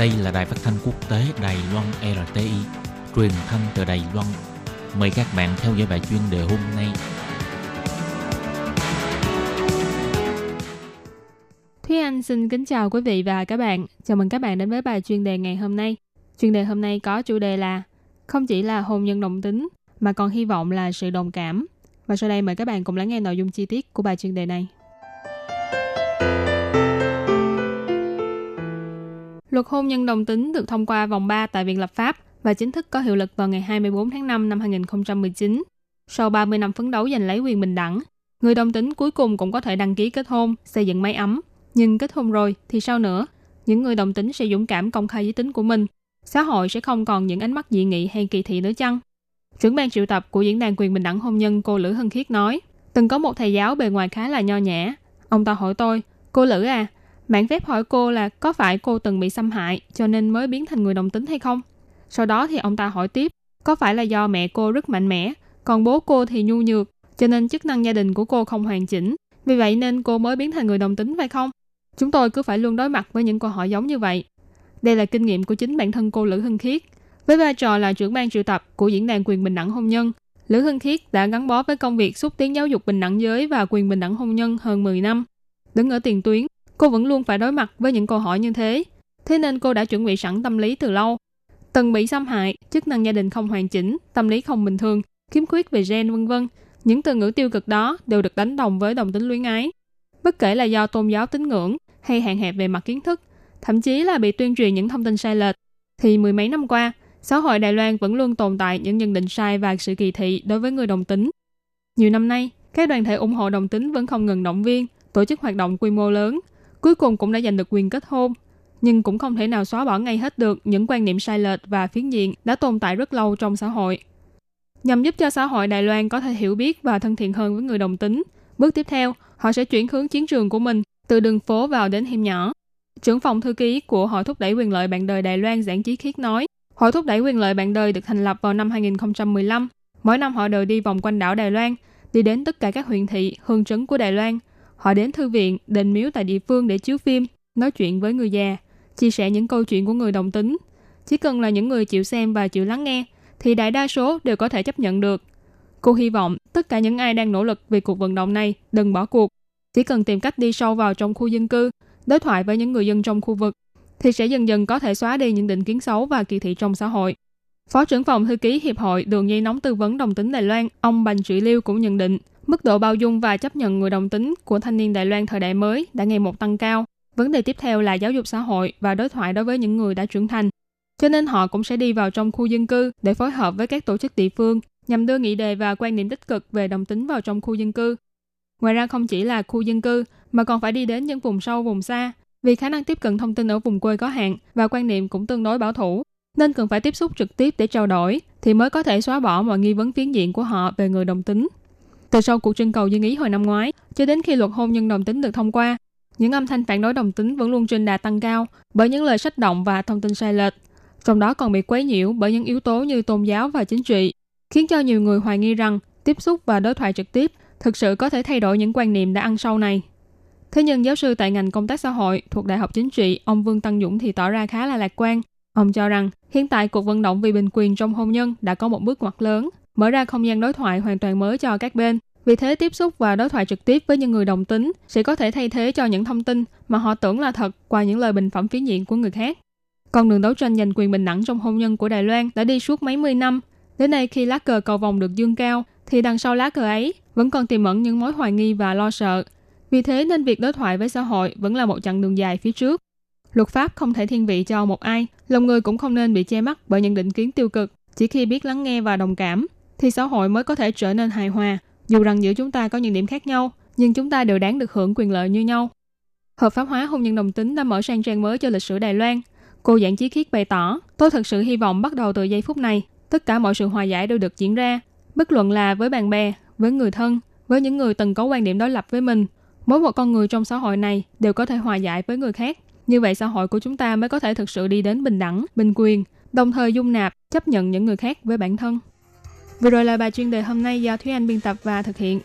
Đây là đài phát thanh quốc tế Đài Loan RTI, truyền thanh từ Đài Loan. Mời các bạn theo dõi bài chuyên đề hôm nay. Thúy Anh xin kính chào quý vị và các bạn. Chào mừng các bạn đến với bài chuyên đề ngày hôm nay. Chuyên đề hôm nay có chủ đề là không chỉ là hôn nhân đồng tính mà còn hy vọng là sự đồng cảm. Và sau đây mời các bạn cùng lắng nghe nội dung chi tiết của bài chuyên đề này. Luật hôn nhân đồng tính được thông qua vòng 3 tại Viện Lập pháp và chính thức có hiệu lực vào ngày 24 tháng 5 năm 2019. Sau 30 năm phấn đấu giành lấy quyền bình đẳng, người đồng tính cuối cùng cũng có thể đăng ký kết hôn, xây dựng mái ấm. Nhưng kết hôn rồi thì sao nữa? Những người đồng tính sẽ dũng cảm công khai giới tính của mình. Xã hội sẽ không còn những ánh mắt dị nghị hay kỳ thị nữa chăng? Trưởng ban triệu tập của Diễn đàn quyền bình đẳng hôn nhân cô Lữ Hân Khiết nói, từng có một thầy giáo bề ngoài khá là nho nhã. Ông ta hỏi tôi, cô Lữ à, mạng phép hỏi cô là có phải cô từng bị xâm hại cho nên mới biến thành người đồng tính hay không? Sau đó thì ông ta hỏi tiếp, có phải là do mẹ cô rất mạnh mẽ, còn bố cô thì nhu nhược, cho nên chức năng gia đình của cô không hoàn chỉnh. Vì vậy nên cô mới biến thành người đồng tính phải không? Chúng tôi cứ phải luôn đối mặt với những câu hỏi giống như vậy. Đây là kinh nghiệm của chính bản thân cô Lữ Hân Khiết. Với vai trò là trưởng ban triệu tập của Diễn đàn quyền bình đẳng hôn nhân, Lữ Hân Khiết đã gắn bó với công việc xúc tiến giáo dục bình đẳng giới và quyền bình đẳng hôn nhân hơn 10 năm. Đứng ở tiền tuyến, cô vẫn luôn phải đối mặt với những câu hỏi như thế. Thế nên cô đã chuẩn bị sẵn tâm lý từ lâu. Từng bị xâm hại, chức năng gia đình không hoàn chỉnh, tâm lý không bình thường, khiếm khuyết về gen vân vân. Những từ ngữ tiêu cực đó đều được đánh đồng với đồng tính luyến ái. Bất kể là do tôn giáo tín ngưỡng hay hạn hẹp về mặt kiến thức, thậm chí là bị tuyên truyền những thông tin sai lệch, thì mười mấy năm qua, xã hội Đài Loan vẫn luôn tồn tại những nhận định sai và sự kỳ thị đối với người đồng tính. Nhiều năm nay, các đoàn thể ủng hộ đồng tính vẫn không ngừng động viên, tổ chức hoạt động quy mô lớn, cuối cùng cũng đã giành được quyền kết hôn, nhưng cũng không thể nào xóa bỏ ngay hết được những quan niệm sai lệch và phiến diện đã tồn tại rất lâu trong xã hội. Nhằm giúp cho xã hội Đài Loan có thể hiểu biết và thân thiện hơn với người đồng tính, bước tiếp theo, họ sẽ chuyển hướng chiến trường của mình từ đường phố vào đến hẻm nhỏ. Trưởng phòng thư ký của Hội thúc đẩy quyền lợi bạn đời Đài Loan Giảng Chí Khiết nói, Hội thúc đẩy quyền lợi bạn đời được thành lập vào năm 2015. Mỗi năm họ đều đi vòng quanh đảo Đài Loan, đi đến tất cả các huyện thị, hương trấn của Đài Loan. Họ đến thư viện, đền miếu tại địa phương để chiếu phim, nói chuyện với người già, chia sẻ những câu chuyện của người đồng tính. Chỉ cần là những người chịu xem và chịu lắng nghe, thì đại đa số đều có thể chấp nhận được. Cô hy vọng tất cả những ai đang nỗ lực vì cuộc vận động này đừng bỏ cuộc. Chỉ cần tìm cách đi sâu vào trong khu dân cư, đối thoại với những người dân trong khu vực, thì sẽ dần dần có thể xóa đi những định kiến xấu và kỳ thị trong xã hội. Phó trưởng phòng thư ký Hiệp hội Đường dây nóng tư vấn đồng tính Đài Loan, ông Bành Trị Liêu cũng nhận định, mức độ bao dung và chấp nhận người đồng tính của thanh niên Đài Loan thời đại mới đã ngày một tăng cao. Vấn đề tiếp theo là giáo dục xã hội và đối thoại đối với những người đã trưởng thành. Cho nên họ cũng sẽ đi vào trong khu dân cư để phối hợp với các tổ chức địa phương nhằm đưa nghị đề và quan niệm tích cực về đồng tính vào trong khu dân cư. Ngoài ra không chỉ là khu dân cư mà còn phải đi đến những vùng sâu, vùng xa, vì khả năng tiếp cận thông tin ở vùng quê có hạn và quan niệm cũng tương đối bảo thủ, nên cần phải tiếp xúc trực tiếp để trao đổi thì mới có thể xóa bỏ mọi nghi vấn phiến diện của họ về người đồng tính. Từ sau cuộc trưng cầu dân ý hồi năm ngoái, cho đến khi luật hôn nhân đồng tính được thông qua, những âm thanh phản đối đồng tính vẫn luôn trên đà tăng cao bởi những lời sách động và thông tin sai lệch, trong đó còn bị quấy nhiễu bởi những yếu tố như tôn giáo và chính trị, khiến cho nhiều người hoài nghi rằng tiếp xúc và đối thoại trực tiếp thực sự có thể thay đổi những quan niệm đã ăn sâu này. Thế nhưng giáo sư tại ngành công tác xã hội thuộc Đại học Chính trị, ông Vương Tăng Dũng thì tỏ ra khá là lạc quan. Ông cho rằng hiện tại cuộc vận động vì bình quyền trong hôn nhân đã có một bước ngoặt lớn, mở ra không gian đối thoại hoàn toàn mới cho các bên. Vì thế tiếp xúc và đối thoại trực tiếp với những người đồng tính sẽ có thể thay thế cho những thông tin mà họ tưởng là thật qua những lời bình phẩm phiến diện của người khác. Con đường đấu tranh giành quyền bình đẳng trong hôn nhân của Đài Loan đã đi suốt mấy mươi năm. Đến nay khi lá cờ cầu vòng được dương cao, thì đằng sau lá cờ ấy vẫn còn tiềm ẩn những mối hoài nghi và lo sợ. Vì thế nên việc đối thoại với xã hội vẫn là một chặng đường dài phía trước. Luật pháp không thể thiên vị cho một ai, lòng người cũng không nên bị che mắt bởi những định kiến tiêu cực. Chỉ khi biết lắng nghe và đồng cảm, thì xã hội mới có thể trở nên hài hòa. Dù rằng giữa chúng ta có những điểm khác nhau, nhưng chúng ta đều đáng được hưởng quyền lợi như nhau. Hợp pháp hóa hôn nhân đồng tính đã mở sang trang mới cho lịch sử Đài Loan. Cô Giảng Chí Khiết bày tỏ, tôi thật sự hy vọng bắt đầu từ giây phút này, tất cả mọi sự hòa giải đều được diễn ra, bất luận là với bạn bè, với người thân, với những người từng có quan điểm đối lập với mình. Mỗi một con người trong xã hội này đều có thể hòa giải với người khác. Như vậy xã hội của chúng ta mới có thể thực sự đi đến bình đẳng, bình quyền, đồng thời dung nạp, chấp nhận những người khác với bản thân. Vừa rồi là bài chuyên đề hôm nay do Thúy Anh biên tập và thực hiện.